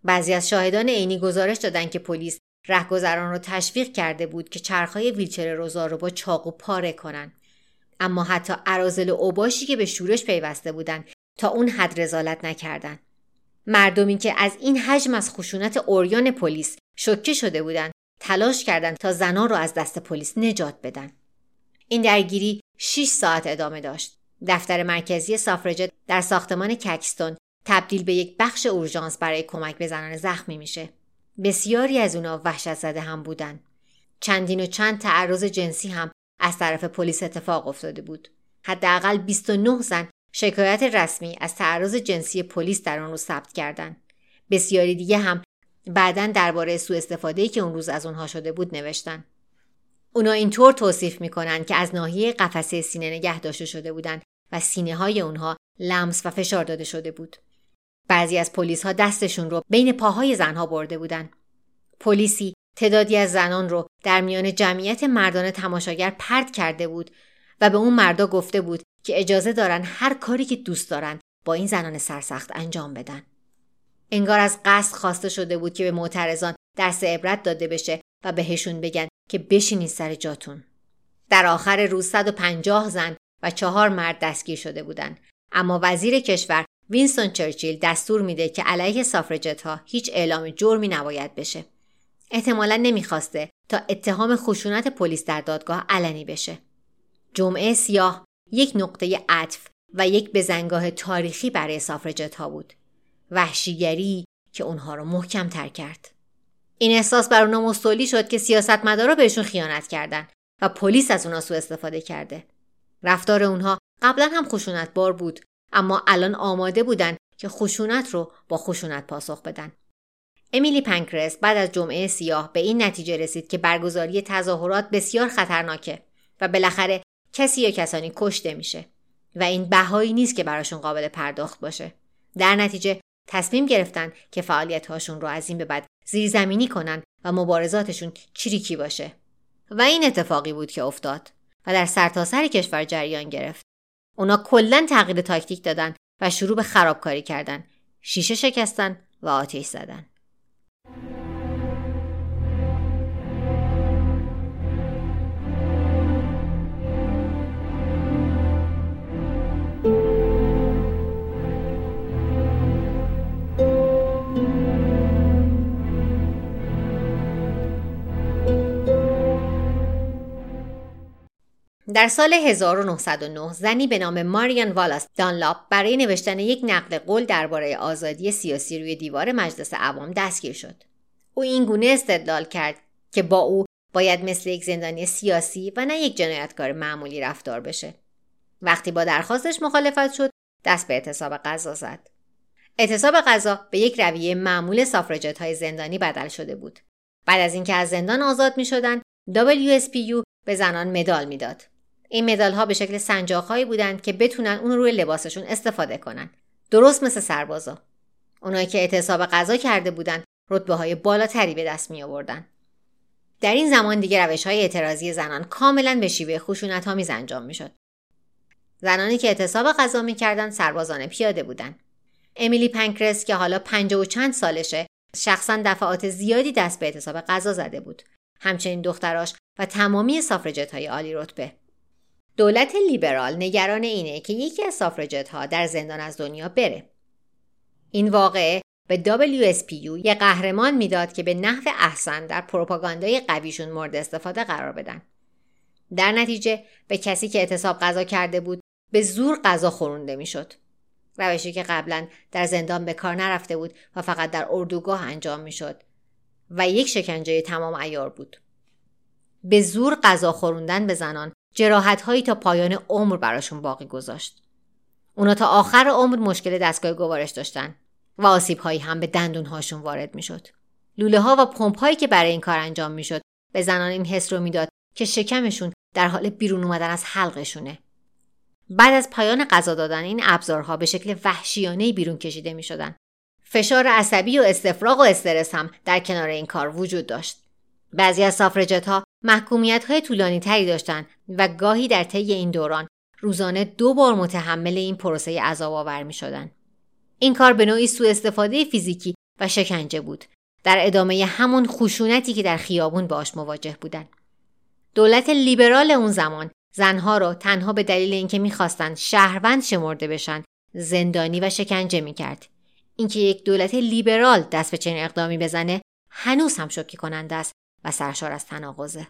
بعضی از شاهدان عینی گزارش دادن که پلیس رهگذران رو تشویق کرده بود که چرخهای ویلچر روزا رو با چاقو پاره کنن. اما حتی عرازل اوباشی که به شورش پیوسته بودند تا اون حد رزالت نکردند. مردمی که از این حجم از خشونت اوریان پلیس شوکه شده بودند تلاش کردند تا زنان را از دست پلیس نجات بدن. این درگیری 6 ساعت ادامه داشت. دفتر مرکزی سافرجت در ساختمان ککستون تبدیل به یک بخش اورژانس برای کمک به زنان زخمی میشه. بسیاری از اونا وحشت زده هم بودن. چندین و چند تعرض جنسی هم از طرف پلیس اتفاق افتاده بود. حداقل 29 زن شکایت رسمی از تعرض جنسی پلیس در آن روز ثبت کردند. بسیاری دیگه هم بعدا درباره سوء استفاده که اون روز از اونها شده بود نوشتن. اونا اینطور توصیف می‌کنن که از ناحیه قفسه سینه نگه داشته شده بودند و سینه های اونها لمس و فشار داده شده بود. بعضی از پلیس ها دستشون رو بین پاهای زنها برده بودن. پلیسی تعدادی از زنان رو در میان جمعیت مردان تماشاگر پرد کرده بود و به اون مردا گفته بود که اجازه دارن هر کاری که دوست دارن با این زنان سرسخت انجام بدن. انگار از قصد خواسته شده بود که به معترضان درس عبرت داده بشه و بهشون بگن که بشینید سر جاتون. در آخر روز 150 زن و چهار مرد دستگیر شده بودند اما وزیر کشور وینستون چرچیل دستور میده که علیه سافرجت ها هیچ اعلام جرمی نباید بشه. احتمالا نمی‌خواسته تا اتهام خشونت پلیس در دادگاه علنی بشه. جمعه سیاه یک نقطه عطف و یک بزنگاه تاریخی برای سافرجت ها بود. وحشیگری که اونها رو محکم تر کرد. این احساس بر اونا مستولی شد که سیاستمدارا بهشون خیانت کردن و پلیس از اونا سوء استفاده کرده. رفتار اونها قبلا هم خشونت بار بود اما الان آماده بودن که خشونت رو با خشونت پاسخ بدن. امیلی پنکرس بعد از جمعه سیاه به این نتیجه رسید که برگزاری تظاهرات بسیار خطرناکه و بالاخره کسی یا کسانی کشته میشه و این بهایی نیست که براشون قابل پرداخت باشه. در نتیجه تصمیم گرفتن که فعالیت هاشون رو از این به بعد زیرزمینی کنن و مبارزاتشون چریکی باشه. و این اتفاقی بود که افتاد و در سرتاسر سر کشور جریان گرفت. اونا کلا تغییر تاکتیک دادن و شروع به خرابکاری کردن. شیشه شکستن و آتیش زدن. Yeah. در سال 1909 زنی به نام ماریان والاس دانلاپ برای نوشتن یک نقد قول درباره آزادی سیاسی روی دیوار مجلس عوام دستگیر شد. او این گونه استدلال کرد که با او باید مثل یک زندانی سیاسی و نه یک جنایتکار معمولی رفتار بشه. وقتی با درخواستش مخالفت شد، دست به اعتصاب غذا زد. اعتصاب غذا به یک رویه معمول سافرجت های زندانی بدل شده بود. بعد از اینکه از زندان آزاد می شدن، WSPU به زنان مدال می‌داد. این مدال ها به شکل سنجاقهایی بودند که بتونن اون روی لباسشون استفاده کنن. درست مثل سربازا. اونایی که اعتصاب غذا کرده بودند رتبه های بالاتری به دست می آوردن. در این زمان دیگه روش های اعتراضی زنان کاملا به شیوه خشونت میز انجام می شد. زنانی که اعتصاب غذا می‌کردند سربازان پیاده بودند. امیلی پنکرس که حالا پنجاه و چند سالشه شخصا دفعات زیادی دست به اعتصاب غذا زده بود. همچنین دختراش و تمامی سافرجت های عالی رتبه. دولت لیبرال نگران اینه که یکی از سافرجت ها در زندان از دنیا بره. این واقعه به WSPU یه قهرمان می‌داد که به نحو احسن در پروپاگاندای قویشون مورد استفاده قرار بدن. در نتیجه به کسی که اعتصاب غذا کرده بود به زور غذا خورونده می‌شد. روشی که قبلا در زندان به کار نرفته بود و فقط در اردوگاه انجام می‌شد و یک شکنجه تمام ایار بود. به زور غذا خوروندن به زنان جراحت هایی تا پایان عمر براشون باقی گذاشت. اونا تا آخر عمر مشکل دستگاه گوارش داشتن و آسیب هایی هم به دندون هاشون وارد می‌شد. لوله ها و پمپ هایی که برای این کار انجام می‌شد به زنان این حس رو می‌داد که شکمشون در حال بیرون اومدن از حلقشونه. بعد از پایان غذا دادن این ابزارها به شکل وحشیانه بیرون کشیده می شدن. فشار عصبی و استفراغ و استرس هم در کنار این کار وجود داشت. بعضی از سافرجت ها محکومیت های طولانی تری داشتند و گاهی در طی این دوران روزانه دو بار متحمل این پروسه عذاب آور می شدن. این کار به نوعی سوء استفاده فیزیکی و شکنجه بود در ادامه همون خشونتی که در خیابون باش مواجه بودند. دولت لیبرال اون زمان زنها را تنها به دلیل اینکه می‌خواستند شهروند شمرده بشن زندانی و شکنجه می‌کرد اینکه یک دولت لیبرال دست به چنین اقدامی بزنه هنوز هم شوکه کننده است و سرشار از تناقضه.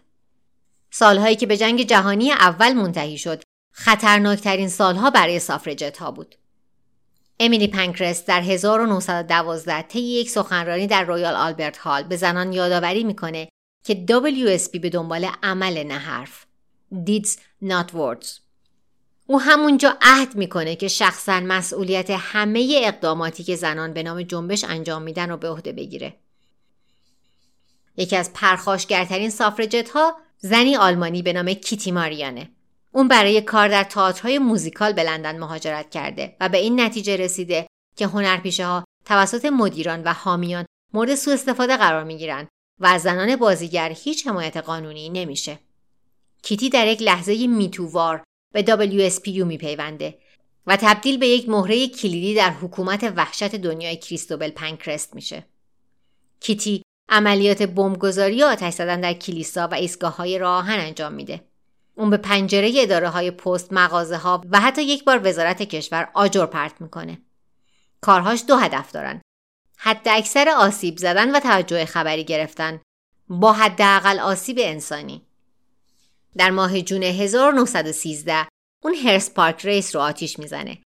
سالهایی که به جنگ جهانی اول منتهی شد خطرناکترین سالها برای سافرجت ها بود. امیلی پنکرس در 1912 طی یک سخنرانی در رویال آلبرت هال به زنان یادآوری می‌کنه که WSP به دنبال عمل نه حرف deeds not words او همونجا عهد می‌کنه که شخصا مسئولیت همه اقداماتی که زنان به نام جنبش انجام میدن رو به عهده بگیره. یکی از پرخاشگرترین سافرجت ها زنی آلمانی به نام کیتی ماریانه اون برای کار در تئاترهای موزیکال به لندن مهاجرت کرده و به این نتیجه رسیده که هنرپیشه ها توسط مدیران و حامیان مورد سوء استفاده قرار می گیرن و از زنان بازیگر هیچ حمایت قانونی نمیشه. کیتی در یک لحظه میتووار به WSPU میپیونده و تبدیل به یک مهره کلیدی در حکومت وحشت دنیای کریستوبل پنکرست میشه. کیتی عملیات بمبگذاری و آتش زدن در کلیسا و ایستگاه های راهن انجام میده. اون به پنجره اداره های پست، مغازه ها و حتی یک بار وزارت کشور آجر پرت می‌کنه. کارهاش دو هدف دارن. حد اکثر آسیب زدن و توجه خبری گرفتن با حداقل آسیب انسانی. در ماه جون 1913 اون هرس پارک ریس رو آتیش می‌زنه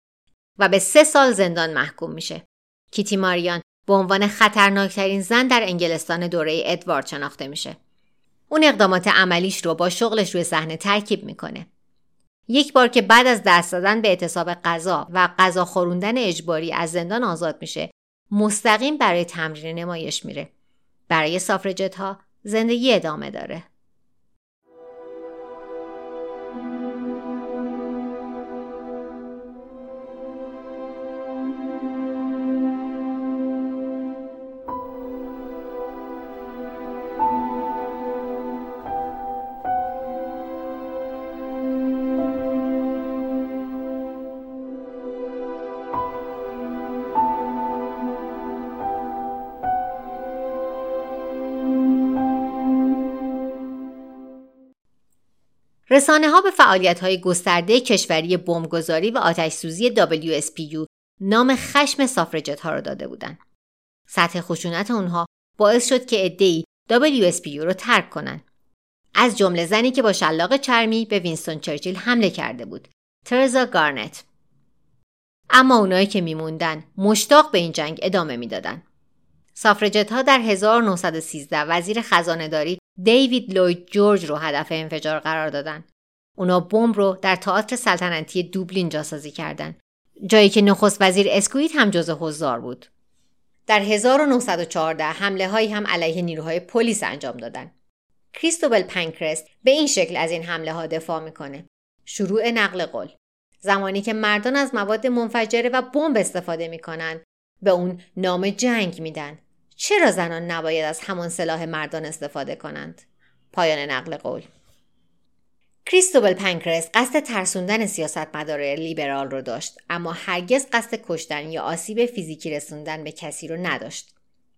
و به سه سال زندان محکوم میشه. کیتی ماریان به عنوان خطرناکترین زن در انگلستان دوره ادوارد شناخته میشه. اون اقدامات عملیش رو با شغلش روی صحنه ترکیب می‌کنه. یک بار که بعد از دست دادن به اعتصاب غذا و غذا خوروندن اجباری از زندان آزاد میشه مستقیم برای تمرین نمایش میره برای سافرجت ها زندگی ادامه داره رسانه ها به فعالیت های گسترده کشوری بمبگذاری و آتش سوزی WSPU نام خشم سافرجت ها را داده بودند. سطح خشونت اونها باعث شد که عدهای WSPU رو ترک کنند. از جمله زنی که با شلاق چرمی به وینستون چرچیل حمله کرده بود. ترزا گارنت. اما اونایی که میموندن مشتاق به این جنگ ادامه می‌دادن. سافرجت ها در 1913 وزیر خزانهداری دیوید لوید جورج رو هدف انفجار قرار دادن. اونا بمب رو در تئاتر سلطنتی دوبلین جاسازی کردند. جایی که نخست وزیر اسکویت هم جزو حضار بود. در 1914 حمله هایی هم علیه نیروهای پلیس انجام دادن. کریستوبل پنکرست به این شکل از این حمله ها دفاع می‌کنه. شروع نقل قول. زمانی که مردان از مواد منفجره و بمب استفاده می‌کنن به اون نام جنگ میدن چرا زنان نباید از همان سلاح مردان استفاده کنند؟ پایان نقل قول. کریستوبل پنکرس قصد ترسوندن سیاستمدار لیبرال رو داشت اما هرگز قصد کشتن یا آسیب فیزیکی رسوندن به کسی رو نداشت.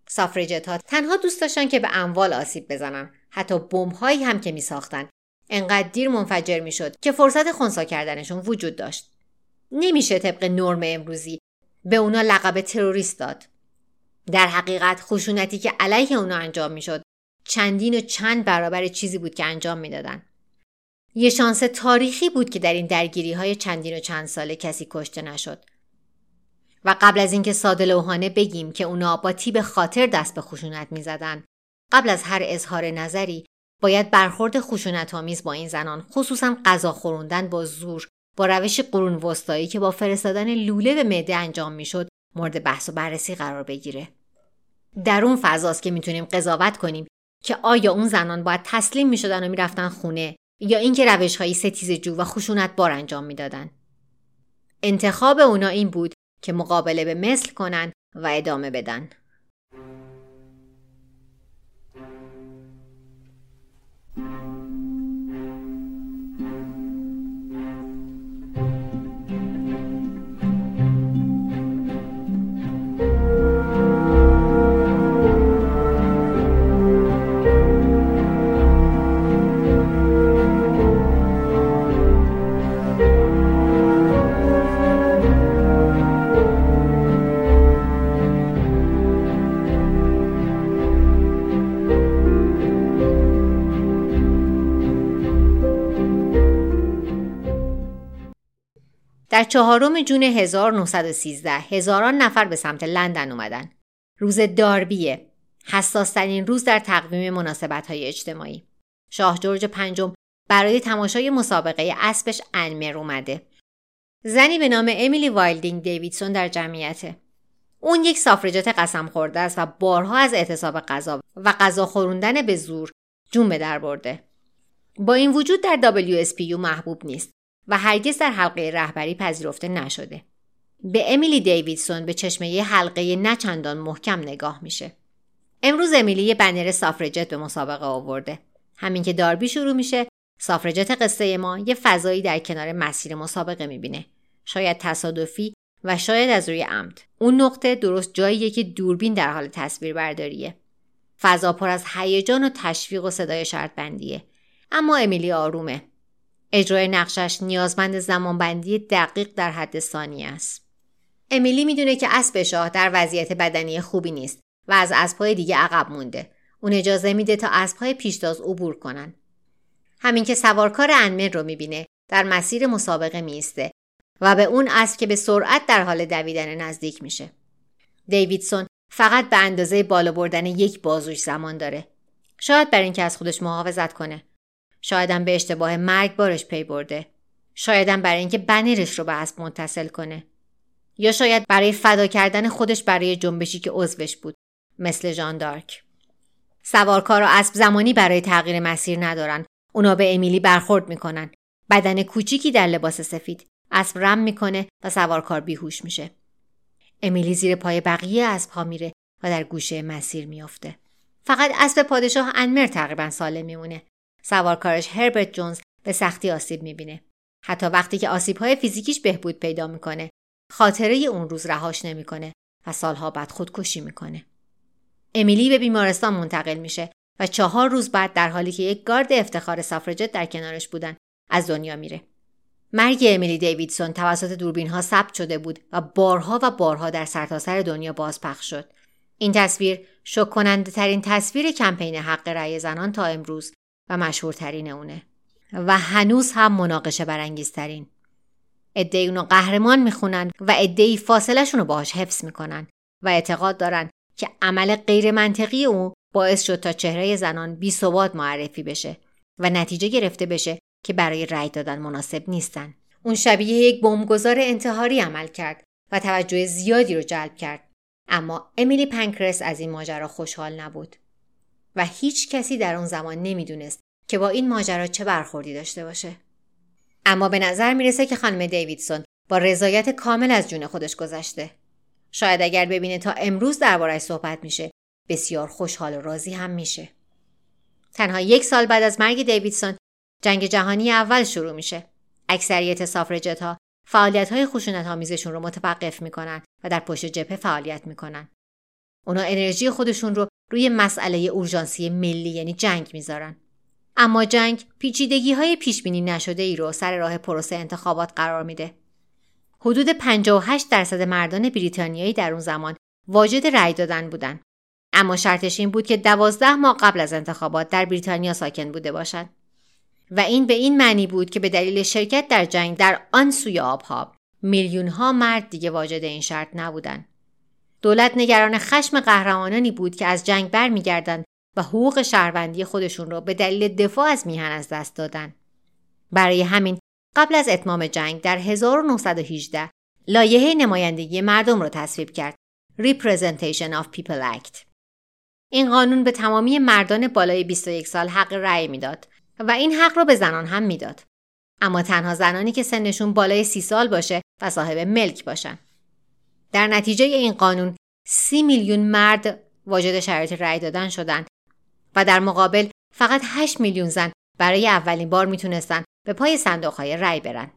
سافرجت ها تنها دوست داشتن که به اموال آسیب بزنن حتی بمب هایی هم که می ساختن انقدر دیر منفجر می شد که فرصت خونسا کردنشون وجود داشت. نمیشه طبق نرم امروزی به اونا لقب تروریست داد. در حقیقت خشونتی که علیه اونا انجام می‌شد چندین و چند برابر چیزی بود که انجام می‌دادن. یه شانس تاریخی بود که در این درگیری های چندین و چند ساله کسی کشته نشد. و قبل از اینکه ساده لوحانه بگیم که اونا با تیب خاطر دست به خشونت می‌زدن قبل از هر اظهار نظری باید برخورد خشونت آمیز با این زنان خصوصا غذا خوروندن با زور با روش قرون وسطایی که با فرستادن لوله به معده انجام می‌شد مورد بحث و بررسی قرار بگیره. در اون فضاست که می‌تونیم قضاوت کنیم که آیا اون زنان باید تسلیم می‌شدن و می‌رفتن خونه یا اینکه روش های ستیز جو و خشونت بار انجام می‌دادن. انتخاب اونا این بود که مقابله به مثل کنن و ادامه بدن. در چهارم June 1913 هزاران نفر به سمت لندن اومدن. روز داربیه. حساسترین روز در تقویم مناسبت های اجتماعی. شاه جورج پنجم برای تماشای مسابقه اسبش انمر اومده. زنی به نام امیلی وایلدینگ دیویدسون در جمعیته. اون یک suffragette قسم خورده است و بارها از اعتصاب غذا و غذا خوروندن به زور جون به در برده. با این وجود در WSPU محبوب نیست و هرگز در حلقه رهبری پذیرفته نشده. به امیلی دیویدسون به چشمه حلقه نچندان محکم نگاه میشه. امروز امیلی یه بنر سافرجت به مسابقه آورده. همین که داربی شروع میشه سافرجت قصه ما یه فضایی در کنار مسیر مسابقه می‌بینه. شاید تصادفی و شاید از روی عمد. اون نقطه درست جاییه که دوربین در حال تصویر برداریه. فضا پر از هیجان و تشویق و صدای شرط بندیه. اما امیلی آرومه. اجرای نقشش نیازمند زمانبندی دقیق در حد ثانیه است. امیلی می‌دونه که اسب شاه در وضعیت بدنی خوبی نیست و از اسبهای دیگه عقب مونده. اون اجازه میده تا اسبهای پیشتاز عبور کنن. همین که سوارکار انمر رو می‌بینه در مسیر مسابقه میسته و به اون اسب که به سرعت در حال دویدن نزدیک میشه. دیویدسون فقط به اندازه بالا بردن یک بازوش زمان داره. شاید بر اینکه از خودش محافظت کنه. شایدم به اشتباه مرگ بارش پی برده. شایدم برای اینکه بنرش رو به اسب متصل کنه. یا شاید برای فدا کردن خودش برای جنبشی که عضوش بود مثل جان دارک. سوارکار و اسب زمانی برای تغییر مسیر ندارن. اونا به امیلی برخورد می‌کنن. بدن کوچیکی در لباس سفید. اسب رم می‌کنه و سوارکار بیهوش میشه. امیلی زیر پای بقیه اسب ها میره و در گوشه مسیر میافته. فقط اسب پادشاه انمر تقریبا سالم میمونه. سوارکارش هربرت جونز به سختی آسیب می‌بینه. حتی وقتی که آسیب های فیزیکیش بهبود پیدا می‌کنه خاطره اون روز رهاش نمی‌کنه و سالها بعد خودکشی می‌کنه. امیلی به بیمارستان منتقل میشه و چهار روز بعد در حالی که یک گارد افتخار سافرجت در کنارش بودن از دنیا میره. مرگ امیلی دیویدسون توسط دوربین ها ثبت شده بود و بارها و بارها در سرتاسر سر دنیا بازپخش شد. این تصویر شک کننده ترین تصویر کمپین حق رأی زنان تا امروز و مشهورترین اونه و هنوز هم مناقشه برانگیزترین. عدهای اونو قهرمان می‌خونن و عدهای فاصلهشون رو باهاش حفظ می‌کنن و اعتقاد دارن که عمل غیر منطقی او باعث شد تا چهره زنان بی معرفی بشه و نتیجه گرفته بشه که برای رأی دادن مناسب نیستن. اون شبیه یک بمبگذار انتحاری عمل کرد و توجه زیادی رو جلب کرد. اما امیلی پنکرس از این ماجرا خوشحال نبود و هیچ کسی در اون زمان نمی‌دونست که با این ماجرا چه برخوردی داشته باشه. اما به نظر می‌رسه که خانم دیویدسون با رضایت کامل از جون خودش گذشته. شاید اگر ببینه تا امروز دربارش صحبت میشه بسیار خوشحال و راضی هم میشه. تنها یک سال بعد از مرگ دیویدسون جنگ جهانی اول شروع میشه. اکثریت سافرجت ها فعالیت های خشونت آمیزشون رو متوقف می‌کنن و در پشت جبهه فعالیت می‌کنن. اونا انرژی خودشون رو روی مسئله اورژانسی ملی یعنی جنگ می‌ذارن. اما جنگ پیچیدگی های پیش بینی نشده ای رو سر راه پروسه انتخابات قرار میده. حدود 58 درصد مردان بریتانیایی در اون زمان واجد رأی دادن بودن. اما شرطش این بود که دوازده ماه قبل از انتخابات در بریتانیا ساکن بوده باشند. و این به این معنی بود که به دلیل شرکت در جنگ در آن سوی آبها میلیون ها مرد دیگه واجد این شرط نبودند. دولت نگران خشم قهرمانانی بود که از جنگ برمیگردند و حقوق شهروندی خودشون را به دلیل دفاع از میهن از دست دادن. برای همین قبل از اتمام جنگ در 1918 لایحه نمایندگی مردم را تصویب کرد Representation of People Act. این قانون به تمامی مردان بالای 21 سال حق رأی می‌داد و این حق را به زنان هم می‌داد. اما تنها زنانی که سنشون بالای سی سال باشه و صاحب ملک باشن. در نتیجه این قانون سی میلیون مرد واجد شرایط رأی دادن شدند و در مقابل فقط 8 میلیون زن برای اولین بار می‌تونستن به پای صندوقهای رأی برن.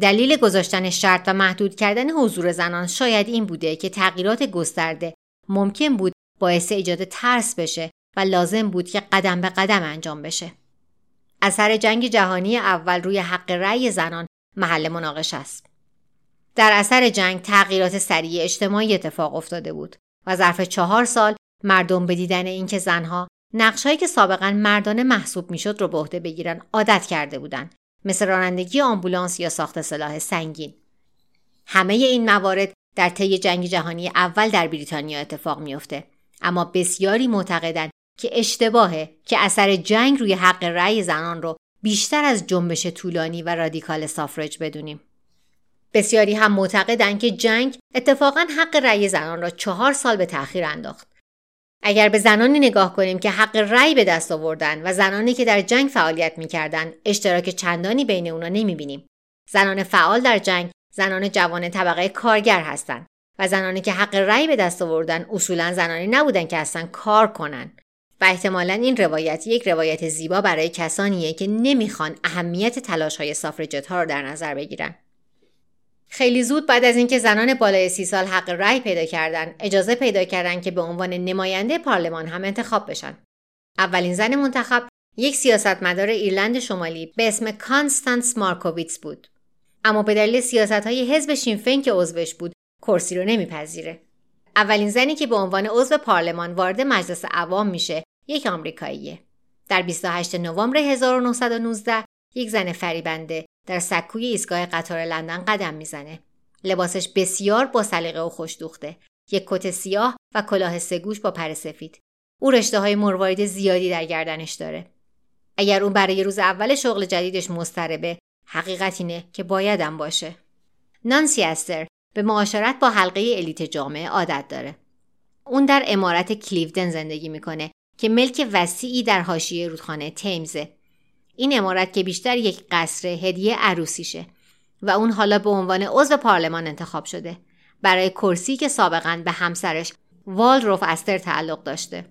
دلیل گذاشتن شرط و محدود کردن حضور زنان شاید این بوده که تغییرات گسترده ممکن بود باعث ایجاد ترس بشه و لازم بود که قدم به قدم انجام بشه. اثر جنگ جهانی اول روی حق رأی زنان محل مناقش است. در اثر جنگ تغییرات سریع اجتماعی اتفاق افتاده بود و ظرف چهار سال مردم به دیدن اینکه زنها نقشهایی که سابقا مردانه محسوب می‌شد رو به عهده بگیرن عادت کرده بودند مثل رانندگی آمبولانس یا ساخت سلاح سنگین همه این موارد در طی جنگ جهانی اول در بریتانیا اتفاق میافته اما بسیاری معتقدند که اشتباهه که اثر جنگ روی حق رأی زنان رو بیشتر از جنبش طولانی و رادیکال سافرج بدونیم. بسیاری هم معتقدند که جنگ اتفاقا حق رأی زنان را چهار سال به تأخیر انداخت. اگر به زنانی نگاه کنیم که حق رأی به دست آوردن و زنانی که در جنگ فعالیت می‌کردند اشتراک چندانی بین اونا نمی‌بینیم. زنان فعال در جنگ زنان جوان طبقه کارگر هستند و زنانی که حق رأی به دست آوردن اصولا زنانی نبودن که اصلا کار کنن و احتمالا این روایت یک روایت زیبا برای کسانیه که نمی‌خوان اهمیت تلاش های سافرجت در نظر بگیرن. خیلی زود بعد از اینکه زنان بالای سی سال حق رأی پیدا کردن اجازه پیدا کردن که به عنوان نماینده پارلمان هم انتخاب بشن. اولین زن منتخب یک سیاستمدار ایرلند شمالی به اسم کانستانس مارکوویتس بود. اما به دلیل سیاست های حزب شینفین که عضوش بود کرسی رو نمیپذیره. اولین زنی که به عنوان عضو پارلمان وارد مجلس عوام میشه یک آمریکاییه. در 28 نوامبر 1919 یک زن فریبنده در سکوی ایستگاه قطار لندن قدم می‌زنه. لباسش بسیار با سلیقه و خوشدوخته. یک کت سیاه و کلاه سگوش با پر سفید. او رشته های مروارید زیادی در گردنش داره. اگر اون برای روز اول شغل جدیدش مضطربه حقیقت اینه که بایدم باشه. نانسی استر به معاشرت با حلقه الیت جامعه عادت داره. اون در امارت کلیودن زندگی می‌کنه که ملک وسیعی در حاشیه رودخانه تیمزه. این امارت که بیشتر یک قصر هدیه عروسیشه و اون حالا به عنوان عضو پارلمان انتخاب شده. برای کرسی که سابقا به همسرش والدروف استر تعلق داشته.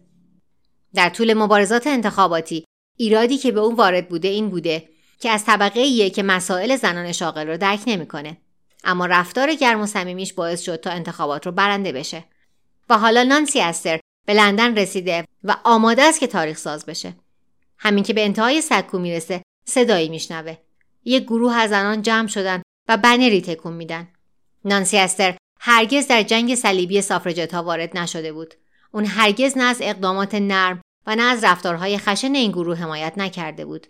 در طول مبارزات انتخاباتی ایرادی که به اون وارد بوده این بوده که از طبقه ایه که مسائل زنان شاغل رو درک نمی‌کنه. اما رفتار گرم و صمیمیش باعث شد تا انتخابات رو برنده بشه. و حالا نانسی استر به لندن رسیده و آماده است که تاریخ ساز بشه. همین که به انتهای سکو می‌رسه صدایی میشنوه. یک گروه از زنان جمع شدن و بنری تکون میدن. نانسی استر هرگز در جنگ صلیبی سافرجت ها وارد نشده بود. اون هرگز نه از اقدامات نرم و نه از رفتارهای خشن این گروه حمایت نکرده بود.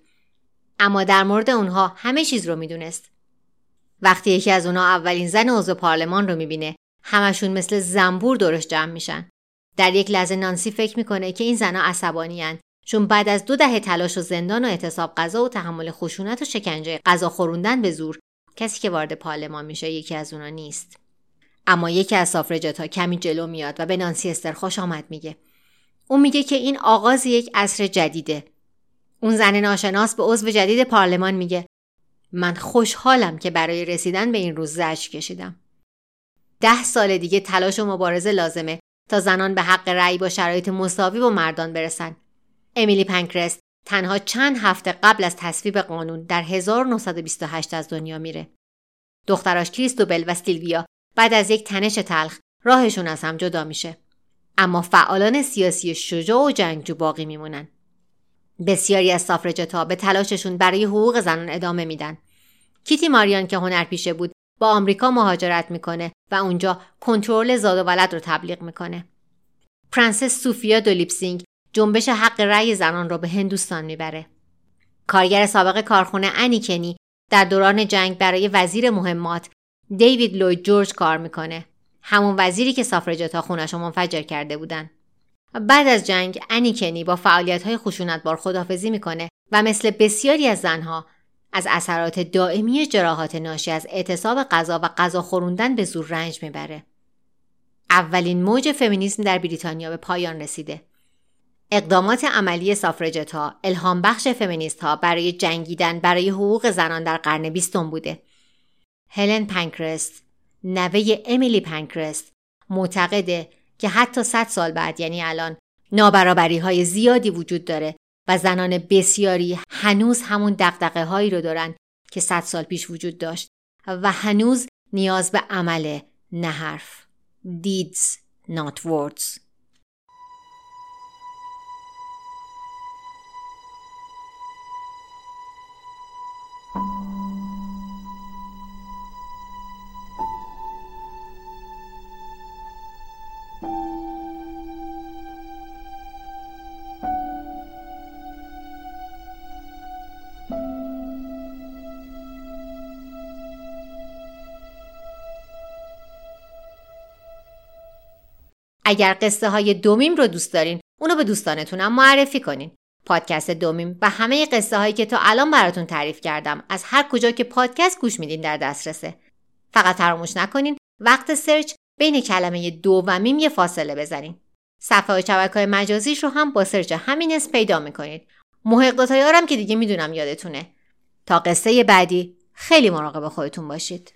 اما در مورد اونها همه چیز رو می‌دونست. وقتی یکی از اونها اولین زن عضو پارلمان رو می‌بینه همشون مثل زنبور دورش جمع میشن. در یک لحظه نانسی فکر می‌کنه که این زنها عصبانیان چون بعد از دو دهه تلاش و زندان و اعتصاب غذا و تحمل خشونت و شکنجه غذا خوروندن به زور کسی که وارد پارلمان میشه یکی از اونا نیست. اما یکی از سافرجت ها کمی جلو میاد و به نانسی استر خوش آمد میگه. اون میگه که این آغاز یک عصر جدیده اون زن ناشناس به عضو جدید پارلمان میگه من خوشحالم که برای رسیدن به این روز زجر کشیدم. ده سال دیگه تلاش و مبارزه لازمه تا زنان به حق رأی با شرایط مساوی با مردان برسن. امیلی پنکرست تنها چند هفته قبل از تصویب قانون در 1928 از دنیا میره. دختراش کریستوبل و سیلویا بعد از یک تنش تلخ راهشون از هم جدا میشه. اما فعالان سیاسی شجاع و جنگجو باقی میمونن. بسیاری از سافرجتا به تلاششون برای حقوق زنان ادامه میدن. کیتی ماریان که هنرپیشه بود به آمریکا مهاجرت می‌کنه و اونجا کنترل زاد و ولد رو تبلیغ می‌کنه. پرنسس سوفیا دولیپ سینگ جنبش حق رأی زنان رو به هندوستان می‌بره. کارگر سابق کارخونه انی کنی در دوران جنگ برای وزیر مهمات دیوید لوید جورج کار می‌کنه. همون وزیری که suffragette ا خونش منفجر کرده بودن. بعد از جنگ انی کنی با فعالیت های خشونتبار خدافظی می‌کنه و مثل بسیاری از زنها از اثرات دائمی جراحات ناشی از اعتصاب غذا و غذا خوروندن به زور رنج می‌بره. اولین موج فمینیسم در بریتانیا به پایان رسیده. اقدامات عملی سافرجت ها الهام بخش فمینیست ها برای جنگیدن برای حقوق زنان در قرن بیستم بوده. هلن پنکرست نوه امیلی پنکرست معتقده که حتی 100 سال بعد یعنی الان نابرابری های زیادی وجود داره و زنان بسیاری هنوز همون دقدقه هایی رو دارن که 100 سال پیش وجود داشت و هنوز نیاز به عمل نه حرف deeds not words اگر قصه های دومیم رو دوست دارین اونو به دوستانتونم معرفی کنین. پادکست دومیم و همه قصه هایی که تا الان براتون تعریف کردم از هر کجا که پادکست گوش میدین در دسترسه. فقط فراموش نکنین وقت search بین کلمه دو و میم یه فاصله بزنین. صفحه شبکه های مجازیش رو هم با search همین اسم پیدا می‌کنید. محق دوتایارم که دیگه می‌دونم یادتونه. تا قصه بعدی خیلی مراقب خودتون باشید.